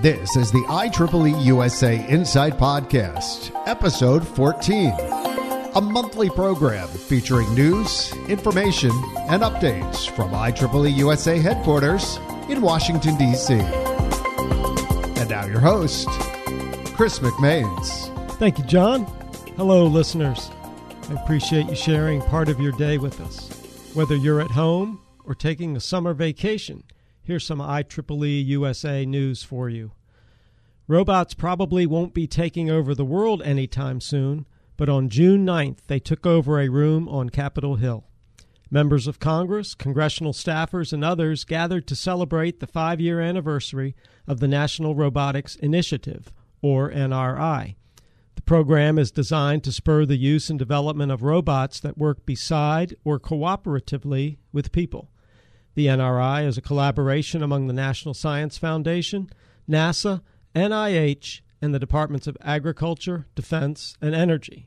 This is the IEEE USA Insight Podcast, episode 14, a monthly program featuring news, information, and updates from IEEE USA headquarters in Washington, D.C. And now your host, Chris McManes. Thank you, John. Hello, listeners. I appreciate you sharing part of your day with us. Whether you're at home or taking a summer vacation, here's some IEEE USA news for you. Robots probably won't be taking over the world anytime soon, but on June 9th, they took over a room on Capitol Hill. Members of Congress, congressional staffers, and others gathered to celebrate the five year anniversary of the National Robotics Initiative, or NRI. The program is designed to spur the use and development of robots that work beside or cooperatively with people. The NRI is a collaboration among the National Science Foundation, NASA, NIH, and the Departments of Agriculture, Defense, and Energy.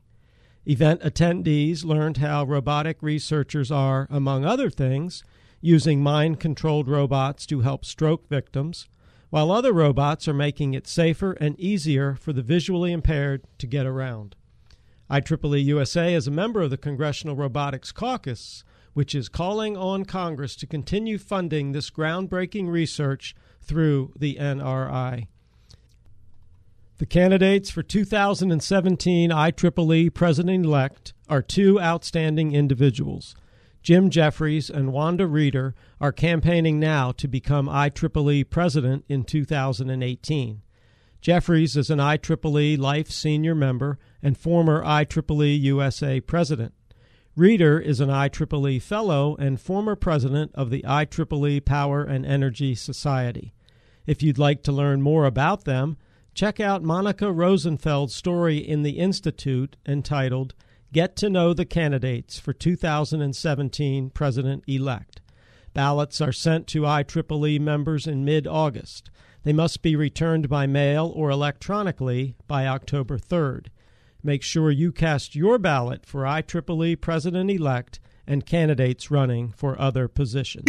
Event attendees learned how robotic researchers are, among other things, using mind controlled robots to help stroke victims, while other robots are making it safer and easier for the visually impaired to get around. IEEE USA is a member of the Congressional Robotics Caucus, which is calling on Congress to continue funding this groundbreaking research through the NRI. The candidates for 2017 IEEE President elect are two outstanding individuals. Jim Jefferies and Wanda Reder are campaigning now to become IEEE President in 2018. Jefferies is an IEEE Life Senior member and former IEEE USA President. Reder is an IEEE Fellow and former President of the IEEE Power and Energy Society. If you'd like to learn more about them, check out Monica Rozenfeld's story in the Institute entitled Get to Know the Candidates for 2017 President Elect. Ballots are sent to IEEE members in mid August. They must be returned by mail or electronically by October 3rd. Make sure you cast your ballot for IEEE President elect and candidates running for other positions.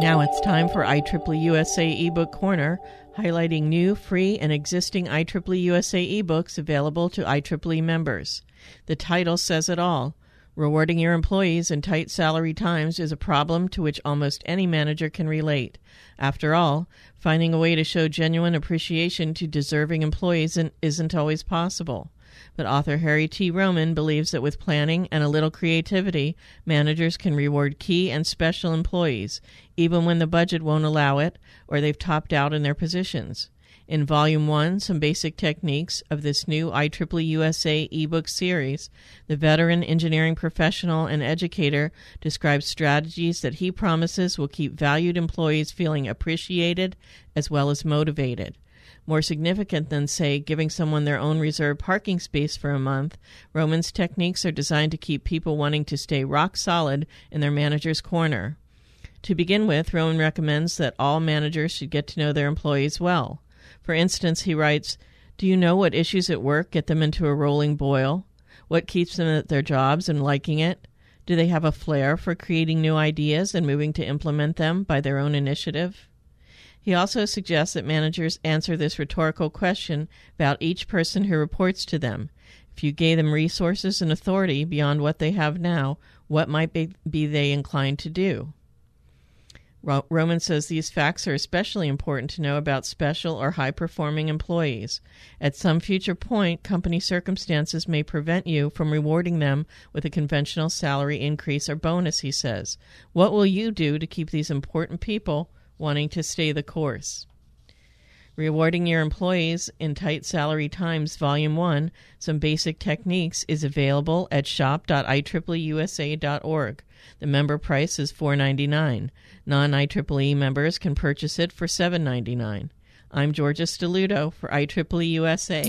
Now it's time for IEEE USA eBook Corner, highlighting new, free, and existing IEEE USA ebooks available to IEEE members. The title says it all. Rewarding your employees in tight salary times is a problem to which almost any manager can relate. After all, finding a way to show genuine appreciation to deserving employees isn't always possible. But author Harry T. Roman believes that with planning and a little creativity, managers can reward key and special employees, even when the budget won't allow it or they've topped out in their positions. In Volume 1, some basic techniques of this new IEEE USA ebook series, the veteran engineering professional and educator describes strategies that he promises will keep valued employees feeling appreciated as well as motivated. More significant than, say, giving someone their own reserved parking space for a month, Roman's techniques are designed to keep people wanting to stay rock solid in their manager's corner. To begin with, Roman recommends that all managers should get to know their employees well. For instance, he writes, Do you know what issues at work get them into a rolling boil? What keeps them at their jobs and liking it? Do they have a flair for creating new ideas and moving to implement them by their own initiative? He also suggests that managers answer this rhetorical question about each person who reports to them. If you gave them resources and authority beyond what they have now, what might be, be they inclined to do? Roman says these facts are especially important to know about special or high performing employees. At some future point, company circumstances may prevent you from rewarding them with a conventional salary increase or bonus, he says. What will you do to keep these important people wanting to stay the course. Rewarding your employees in tight salary times, Volume 1, some basic techniques is available at shop.ieeeusa.org. The member price is $4.99. Non IEEE members can purchase it for $7.99. I'm Georgia Stelluto for IEEE USA.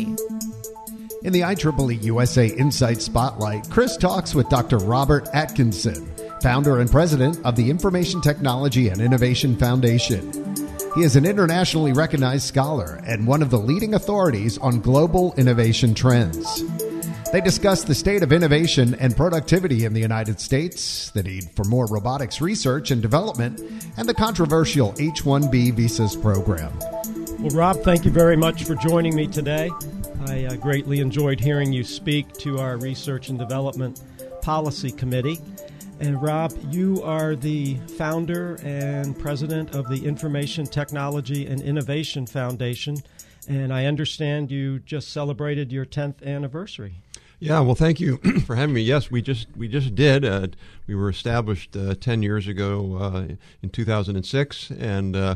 In the IEEE USA Insight Spotlight, Chris talks with Dr. Robert Atkinson founder and president of the Information Technology and Innovation Foundation. He is an internationally recognized scholar and one of the leading authorities on global innovation trends. They discuss the state of innovation and productivity in the United States, the need for more robotics research and development, and the controversial H 1B visas program. Well, Rob, thank you very much for joining me today. I uh, greatly enjoyed hearing you speak to our Research and Development Policy Committee. And Rob, you are the founder and president of the Information Technology and Innovation Foundation. And I understand you just celebrated your 10th anniversary. Yeah, well, thank you for having me. Yes, we just we just did. Uh, we were established uh, ten years ago uh, in 2006, and uh,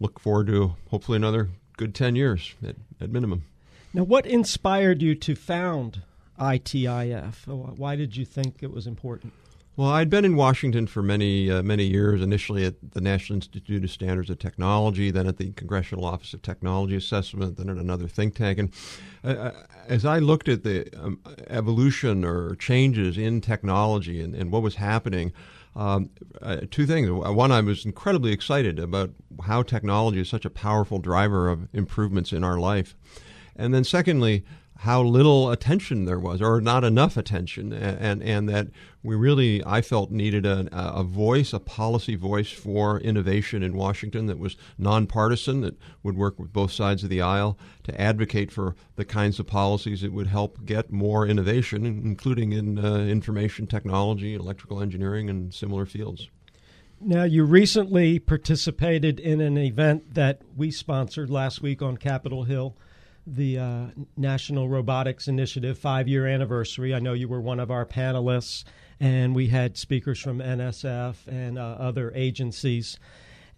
look forward to hopefully another good 10 years at, at minimum. Now, what inspired you to found ITIF? Why did you think it was important? Well, I'd been in Washington for many uh, many years. Initially at the National Institute of Standards and Technology, then at the Congressional Office of Technology Assessment, then at another think tank. And uh, as I looked at the um, evolution or changes in technology and, and what was happening, um, uh, two things. One, I was incredibly excited about how technology is such a powerful driver of improvements in our life. And then, secondly, how little attention there was, or not enough attention, and and that we really, I felt, needed a, a voice, a policy voice for innovation in Washington that was nonpartisan, that would work with both sides of the aisle to advocate for the kinds of policies that would help get more innovation, including in uh, information technology, electrical engineering, and similar fields. Now, you recently participated in an event that we sponsored last week on Capitol Hill the uh, National Robotics Initiative five year anniversary. I know you were one of our panelists, and we had speakers from NSF and uh, other agencies.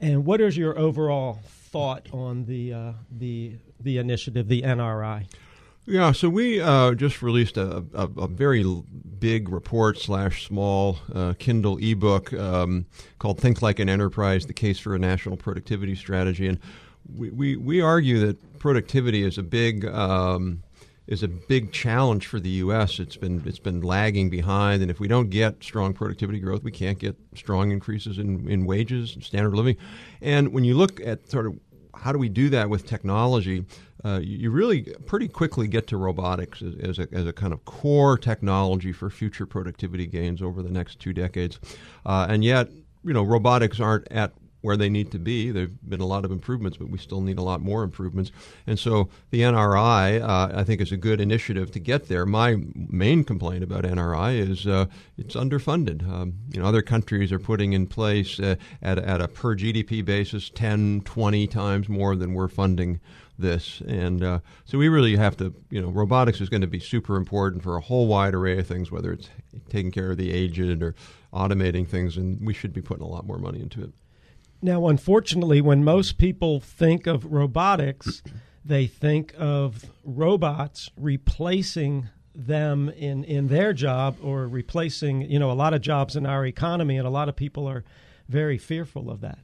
And what is your overall thought on the uh, the the initiative, the NRI? Yeah, so we uh, just released a, a, a, very big report slash small uh, Kindle ebook um, called "Think Like an Enterprise: The Case for a National Productivity Strategy," and we, we, argue that productivity is a big um, is a big challenge for the U.S. It's been it's been lagging behind, and if we don't get strong productivity growth, we can't get strong increases in, in wages, and standard of living. And when you look at sort of how do we do that with technology, uh, you really pretty quickly get to robotics as, as, a, as, a, kind of core technology for future productivity gains over the next two decades. Uh, and yet, you know, robotics aren't at where they need to be. There have been a lot of improvements, but we still need a lot more improvements. And so the NRI, uh, I think, is a good initiative to get there. My main complaint about NRI is uh, it's underfunded. Um, you know, other countries are putting in place uh, at, at a per GDP basis 10, 20 times more than we're funding this. And uh, so we really have to, you know, robotics is going to be super important for a whole wide array of things, whether it's taking care of the aged or automating things, and we should be putting a lot more money into it. Now, unfortunately, when most people think of robotics, they think of robots replacing them in, in their job or replacing, you know, a lot of jobs in our economy, and a lot of people are very fearful of that.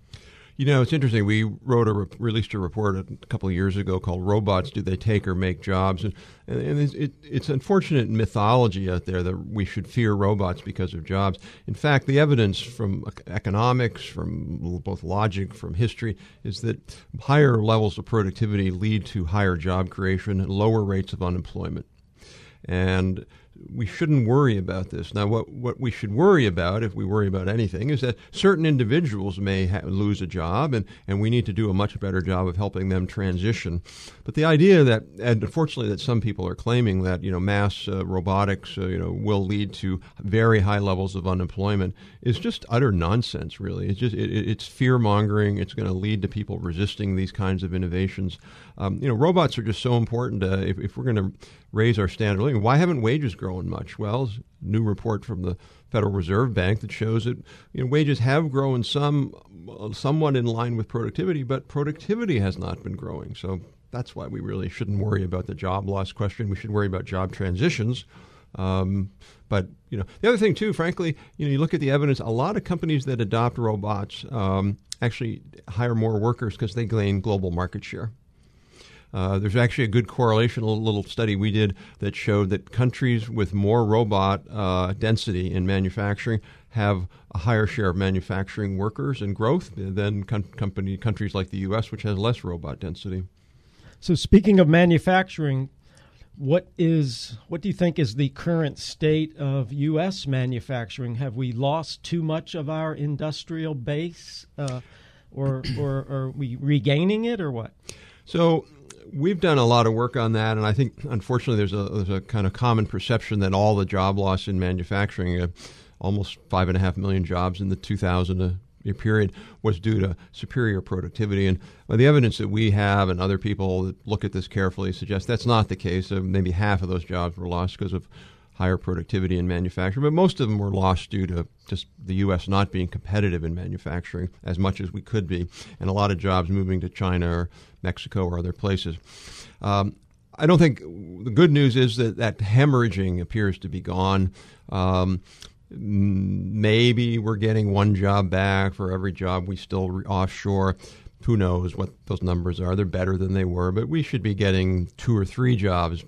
You know, it's interesting. We wrote a re- released a report a couple of years ago called "Robots: Do They Take or Make Jobs?" and, and it's, it, it's unfortunate mythology out there that we should fear robots because of jobs. In fact, the evidence from economics, from both logic, from history, is that higher levels of productivity lead to higher job creation and lower rates of unemployment. And we shouldn't worry about this. Now, what, what we should worry about, if we worry about anything, is that certain individuals may ha- lose a job, and, and we need to do a much better job of helping them transition. But the idea that, and unfortunately, that some people are claiming that you know mass uh, robotics uh, you know will lead to very high levels of unemployment is just utter nonsense. Really, it's just it, it's fear mongering. It's going to lead to people resisting these kinds of innovations. Um, you know, robots are just so important. Uh, if, if we're going to raise our standard of living. Why haven't wages grown much? Well, new report from the Federal Reserve Bank that shows that you know, wages have grown some, somewhat in line with productivity, but productivity has not been growing. So that's why we really shouldn't worry about the job loss question. We should worry about job transitions. Um, but you know, the other thing too, frankly, you know, you look at the evidence. A lot of companies that adopt robots um, actually hire more workers because they gain global market share. Uh, there's actually a good correlation, a little study we did that showed that countries with more robot uh, density in manufacturing have a higher share of manufacturing workers and growth than com- company, countries like the U.S., which has less robot density. So, speaking of manufacturing, what is what do you think is the current state of U.S. manufacturing? Have we lost too much of our industrial base, uh, or, or, or are we regaining it, or what? So we've done a lot of work on that, and I think unfortunately there's a, there's a kind of common perception that all the job loss in manufacturing, uh, almost five and a half million jobs in the 2000 period, was due to superior productivity. And well, the evidence that we have and other people that look at this carefully suggest that's not the case. Uh, maybe half of those jobs were lost because of higher productivity in manufacturing, but most of them were lost due to just the U.S. not being competitive in manufacturing as much as we could be, and a lot of jobs moving to China or Mexico or other places. Um, I don't think the good news is that that hemorrhaging appears to be gone. Um, maybe we're getting one job back for every job we still re- offshore. Who knows what those numbers are? They're better than they were, but we should be getting two or three jobs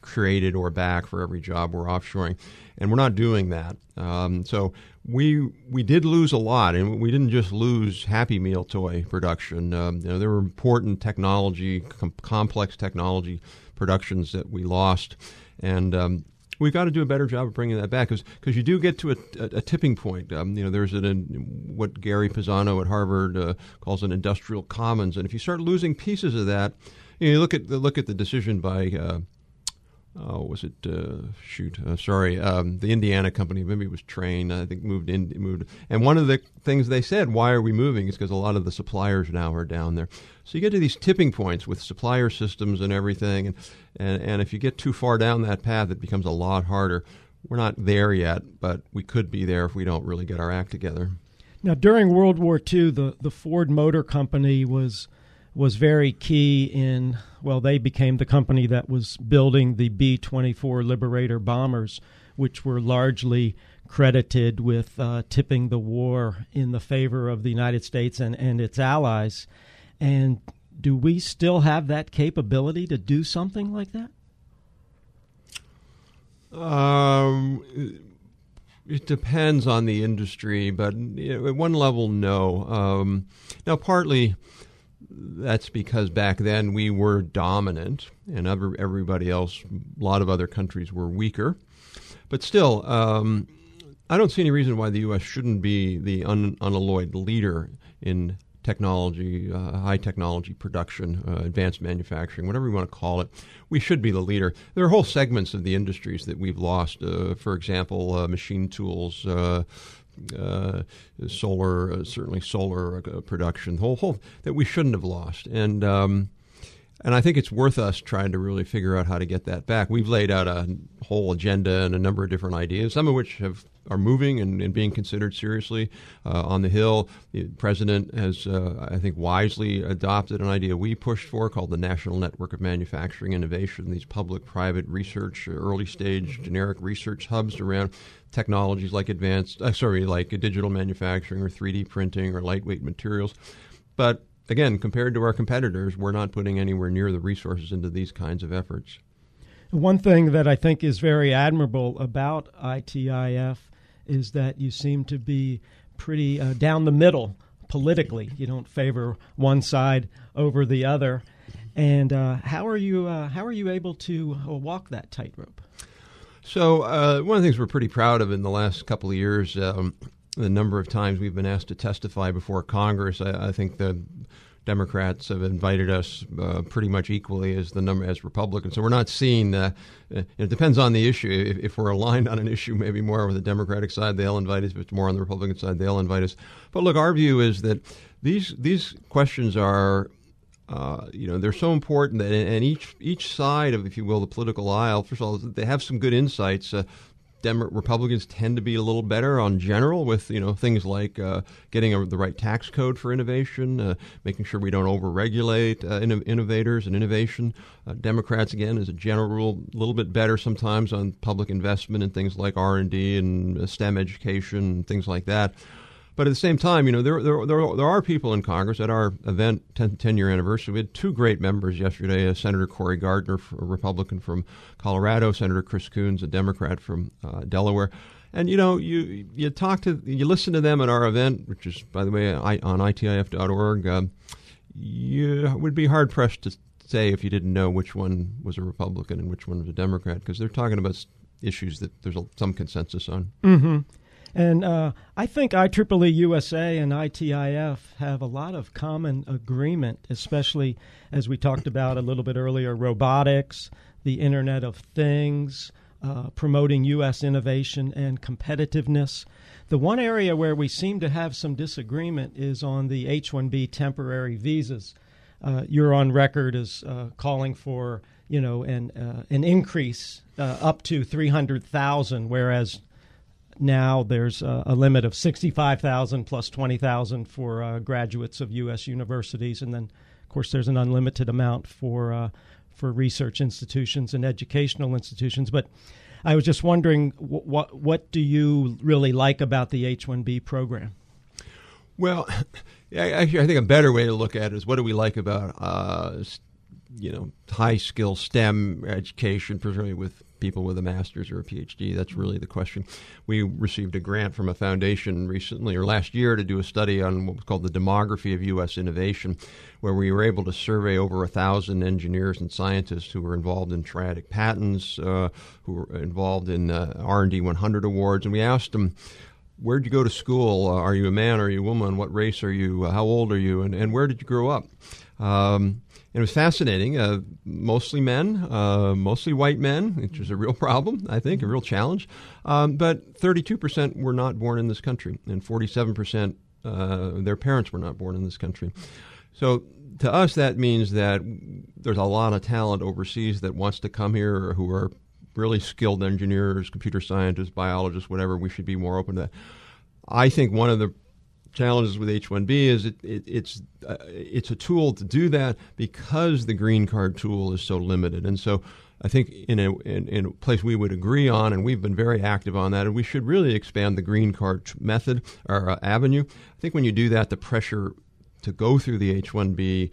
created or back for every job we're offshoring, and we're not doing that. Um, so we we did lose a lot, and we didn't just lose Happy Meal toy production. Um, you know, there were important technology, com- complex technology productions that we lost, and um, we've got to do a better job of bringing that back because you do get to a, a, a tipping point. Um, you know, there's an, what Gary Pisano at Harvard uh, calls an industrial commons, and if you start losing pieces of that, you, know, you look at the look at the decision by uh, oh, was it uh, shoot? Uh, sorry, um, the Indiana company. Maybe it was Trane. I think moved in moved. And one of the things they said, why are we moving? Is because a lot of the suppliers now are down there. So you get to these tipping points with supplier systems and everything, and and, and if you get too far down that path, it becomes a lot harder. We're not there yet, but we could be there if we don't really get our act together. Now, during World War II, the, the Ford Motor Company was was very key in, well, they became the company that was building the B 24 Liberator bombers, which were largely credited with uh, tipping the war in the favor of the United States and, and its allies. And do we still have that capability to do something like that? Um, it depends on the industry, but at one level, no. Um, now, partly that's because back then we were dominant, and every, everybody else, a lot of other countries were weaker. But still, um, I don't see any reason why the U.S. shouldn't be the un, unalloyed leader in technology, uh, high technology production, uh, advanced manufacturing, whatever you want to call it. We should be the leader. There are whole segments of the industries that we've lost. Uh, for example, uh, machine tools, uh, solar, uh, certainly solar uh, production, whole whole that we shouldn't have lost, and um, and I think it's worth us trying to really figure out how to get that back. We've laid out a whole agenda and a number of different ideas, some of which have are moving and, and being considered seriously uh, on the Hill. The president has, uh, I think, wisely adopted an idea we pushed for called the National Network of Manufacturing Innovation. These public-private research, early stage generic research hubs around technologies like advanced, uh, sorry, like digital manufacturing or 3D printing or lightweight materials. But again, compared to our competitors, we're not putting anywhere near the resources into these kinds of efforts. One thing that I think is very admirable about ITIF is that you seem to be pretty uh, down the middle politically. You don't favor one side over the other. And uh, how are you? Uh, how are you able to uh, walk that tightrope? So uh, one of the things we're pretty proud of in the last couple of years, um, the number of times we've been asked to testify before Congress. I, I think the Democrats have invited us uh, pretty much equally as the number as Republicans. So we're not seeing. Uh, it depends on the issue. If, if, we're aligned on an issue, maybe more on the Democratic side, they'll invite us. If it's more on the Republican side, they'll invite us. But look, our view is that these these questions are uh, you know, they're so important that, and each each side of, if you will, the political aisle, first of all, they have some good insights. Uh, Dem- Republicans tend to be a little better on general with you know things like uh, getting a, the right tax code for innovation, uh, making sure we don't overregulate uh, inno- innovators and innovation. Uh, Democrats, again, as a general rule, a little bit better sometimes on public investment in things like R and D and STEM education and things like that. But at the same time, you know, there, there, there, there are people in Congress at our event, 10, 10 year anniversary. We had two great members yesterday uh, Senator Cory Gardner, a Republican from Colorado, Senator Chris Coons, a Democrat from uh, Delaware. And you know, you you talk to you listen to them at our event, which is by the way on itif.org. Um, you would be hard pressed to say if you didn't know which one was a Republican and which one was a Democrat because they're talking about issues that there's a, some consensus on. Mm-hmm. And uh, I think IEEE USA and ITIF have a lot of common agreement, especially as we talked about a little bit earlier robotics, the Internet of Things, uh, promoting U.S. innovation and competitiveness. The one area where we seem to have some disagreement is on the H 1B temporary visas. Uh, you're on record as uh, calling for you know an uh, an increase uh, up to 300,000 whereas now there's a, a limit of 65,000 plus 20,000 for uh, graduates of US universities. And then of course there's an unlimited amount for uh, for research institutions and educational institutions. But I was just wondering what what, what do you really like about the H1B program? Well, actually, I think a better way to look at it is what do we like about uh, you know high skill STEM education, particularly with people with a master's or a PhD? That's really the question. We received a grant from a foundation recently or last year to do a study on what was called the demography of U.S. innovation, where we were able to survey over a thousand engineers and scientists who were involved in triadic patents, uh, who were involved in uh, R&D 100 awards, and we asked them where'd you go to school? Uh, are you a man? Are you a woman? What race are you? Uh, how old are you? And, and where did you grow up? Um, it was fascinating. Uh, mostly men, uh, mostly white men, which is a real problem, I think, a real challenge. Um, but 32% were not born in this country, and 47% uh, their parents were not born in this country. So to us, that means that there's a lot of talent overseas that wants to come here or who are really skilled engineers, computer scientists, biologists, whatever. We should be more open to that. I think one of the challenges with H-1B is it, it, it's uh, it's a tool to do that because the green card tool is so limited, and so I think in a in, in, a place we would agree on, and we've been very active on that, and we should really expand the green card method or uh, avenue. I think when you do that, the pressure to go through the H-1B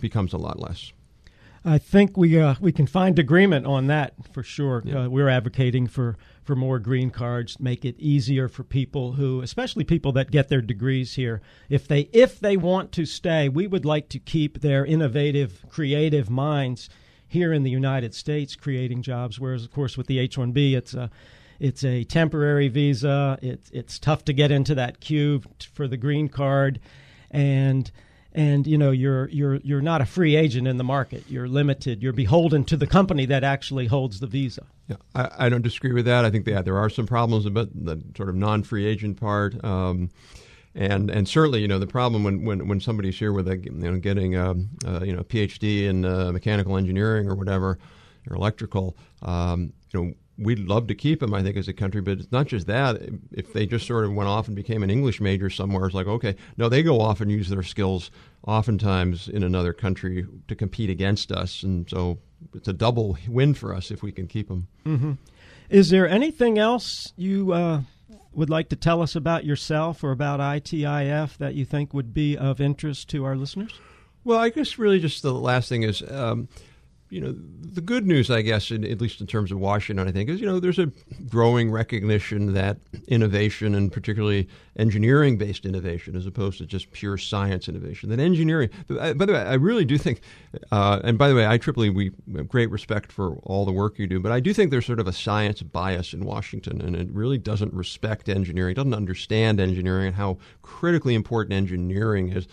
becomes a lot less. I think we uh, we can find agreement on that for sure. Yeah. Uh, we're advocating for, for more green cards, make it easier for people who, especially people that get their degrees here, if they if they want to stay, we would like to keep their innovative, creative minds here in the United States, creating jobs. Whereas, of course, with the H one B, it's a it's a temporary visa. It's it's tough to get into that queue for the green card, and and you know you're you're you're not a free agent in the market. You're limited. You're beholden to the company that actually holds the visa. Yeah, I, I don't disagree with that. I think that there are some problems about the sort of non-free agent part. Um, and and certainly you know the problem when, when, when somebody's here with a you know getting a, a you know PhD in uh, mechanical engineering or whatever or electrical um, you know we'd love to keep them, I think, as a country. But it's not just that. If they just sort of went off and became an English major somewhere, it's like, okay, no, they go off and use their skills oftentimes in another country to compete against us. And so it's a double win for us if we can keep them. Mm-hmm. Is there anything else you uh, would like to tell us about yourself or about ITIF that you think would be of interest to our listeners? Well, I guess really just the last thing is. Um, you know, the good news, I guess, in, at least in terms of Washington, I think, is you know there's a growing recognition that innovation, and particularly engineering-based innovation, as opposed to just pure science innovation, that engineering. By the way, I really do think, uh, and by the way, IEEE, we have great respect for all the work you do, but I do think there's sort of a science bias in Washington, and it really doesn't respect engineering, doesn't understand engineering and how critically important engineering is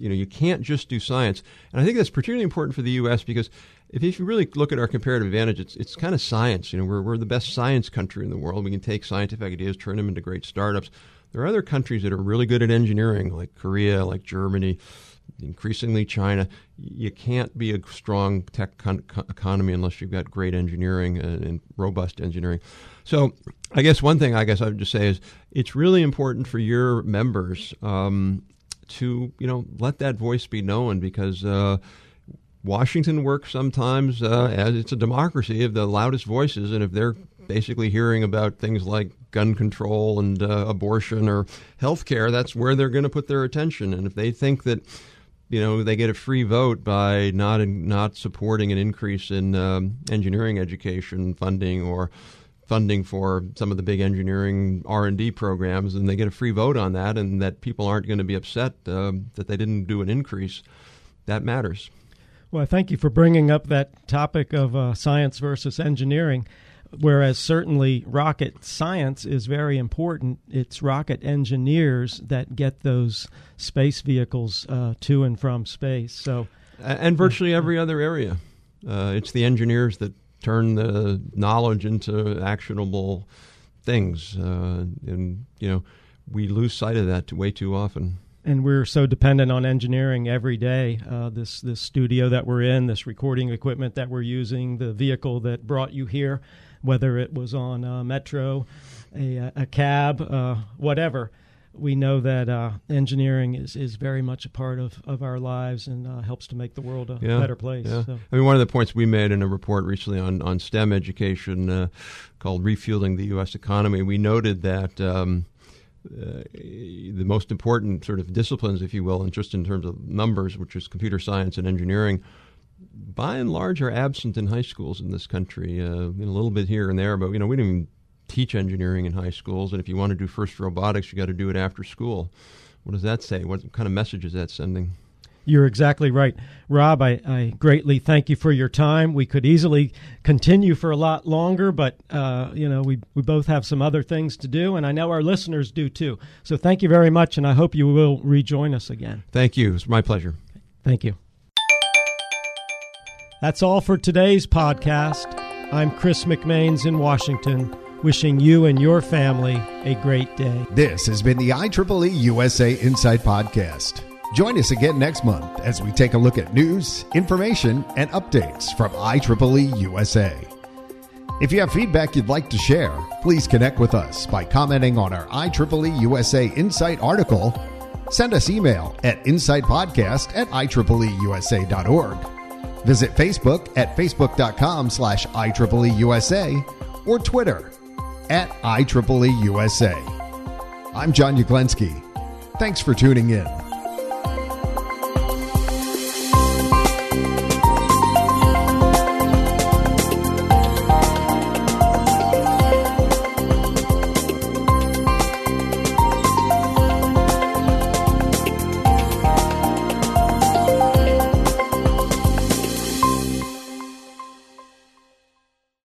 you know you can't just do science and i think that's particularly important for the us because if if you really look at our comparative advantage, it's it's kind of science. You know, we're we're the best science country in the world. We can take scientific ideas, turn them into great startups. There are other countries that are really good at engineering, like Korea, like Germany, increasingly China. You can't be a strong tech con- economy unless you've got great engineering and, and, robust engineering. So, I guess one thing I guess I would just say is it's really important for your members um, to you know let that voice be known because. Uh, Washington works sometimes uh, as it's a democracy of the loudest voices, and if they're basically hearing about things like gun control and uh, abortion or health care, that's where they're going to put their attention. And if they think that you know they get a free vote by not not supporting an increase in um, engineering education funding or funding for some of the big engineering R&D programs and they get a free vote on that and that people aren't going to be upset uh, that they didn't do an increase that matters well, thank you for bringing up that topic of uh, science versus engineering. whereas certainly rocket science is very important, it's rocket engineers that get those space vehicles uh, to and from space. So, and virtually every other area, uh, it's the engineers that turn the knowledge into actionable things, uh, and you know we lose sight of that way too often and we're so dependent on engineering every day. Uh, this this studio that we're in, this recording equipment that we're using, the vehicle that brought you here, whether it was on a metro, a, a cab, uh, whatever. We know that uh, engineering is, is very much a part of, of our lives and uh, helps to make the world a yeah, better place. Yeah. So. I mean, one of the points we made in a report recently on, on STEM education uh, called Refueling the U.S. Economy, we noted that. Um, uh, the most important sort of disciplines, if you will, and just in terms of numbers, which is computer science and engineering, by and large are absent in high schools in this country. Uh, a little bit here and there, but you know we don't even teach engineering in high schools. And if you want to do first robotics, you got to do it after school. What does that say? What kind of message is that sending? You're exactly right. Rob, I, I, greatly thank you for your time. We could easily continue for a lot longer, but, uh, you know, we, we both have some other things to do, and I know our listeners do too. So thank you very much, and I hope you will rejoin us again. Thank you. It's my pleasure. Thank you. That's all for today's podcast. I'm Chris McManes in Washington, wishing you and your family a great day. This has been the IEEE USA Insight Podcast. Join us again next month as we take a look at news, information, and updates from IEEE USA. If you have feedback you'd like to share, please connect with us by commenting on our IEEE USA Insight article. Send us email at insightpodcast at IEEEUSA.org. Visit Facebook at facebook.com slash IEEEUSA or Twitter at IEEEUSA. I'm John Uglensky. Thanks for tuning in.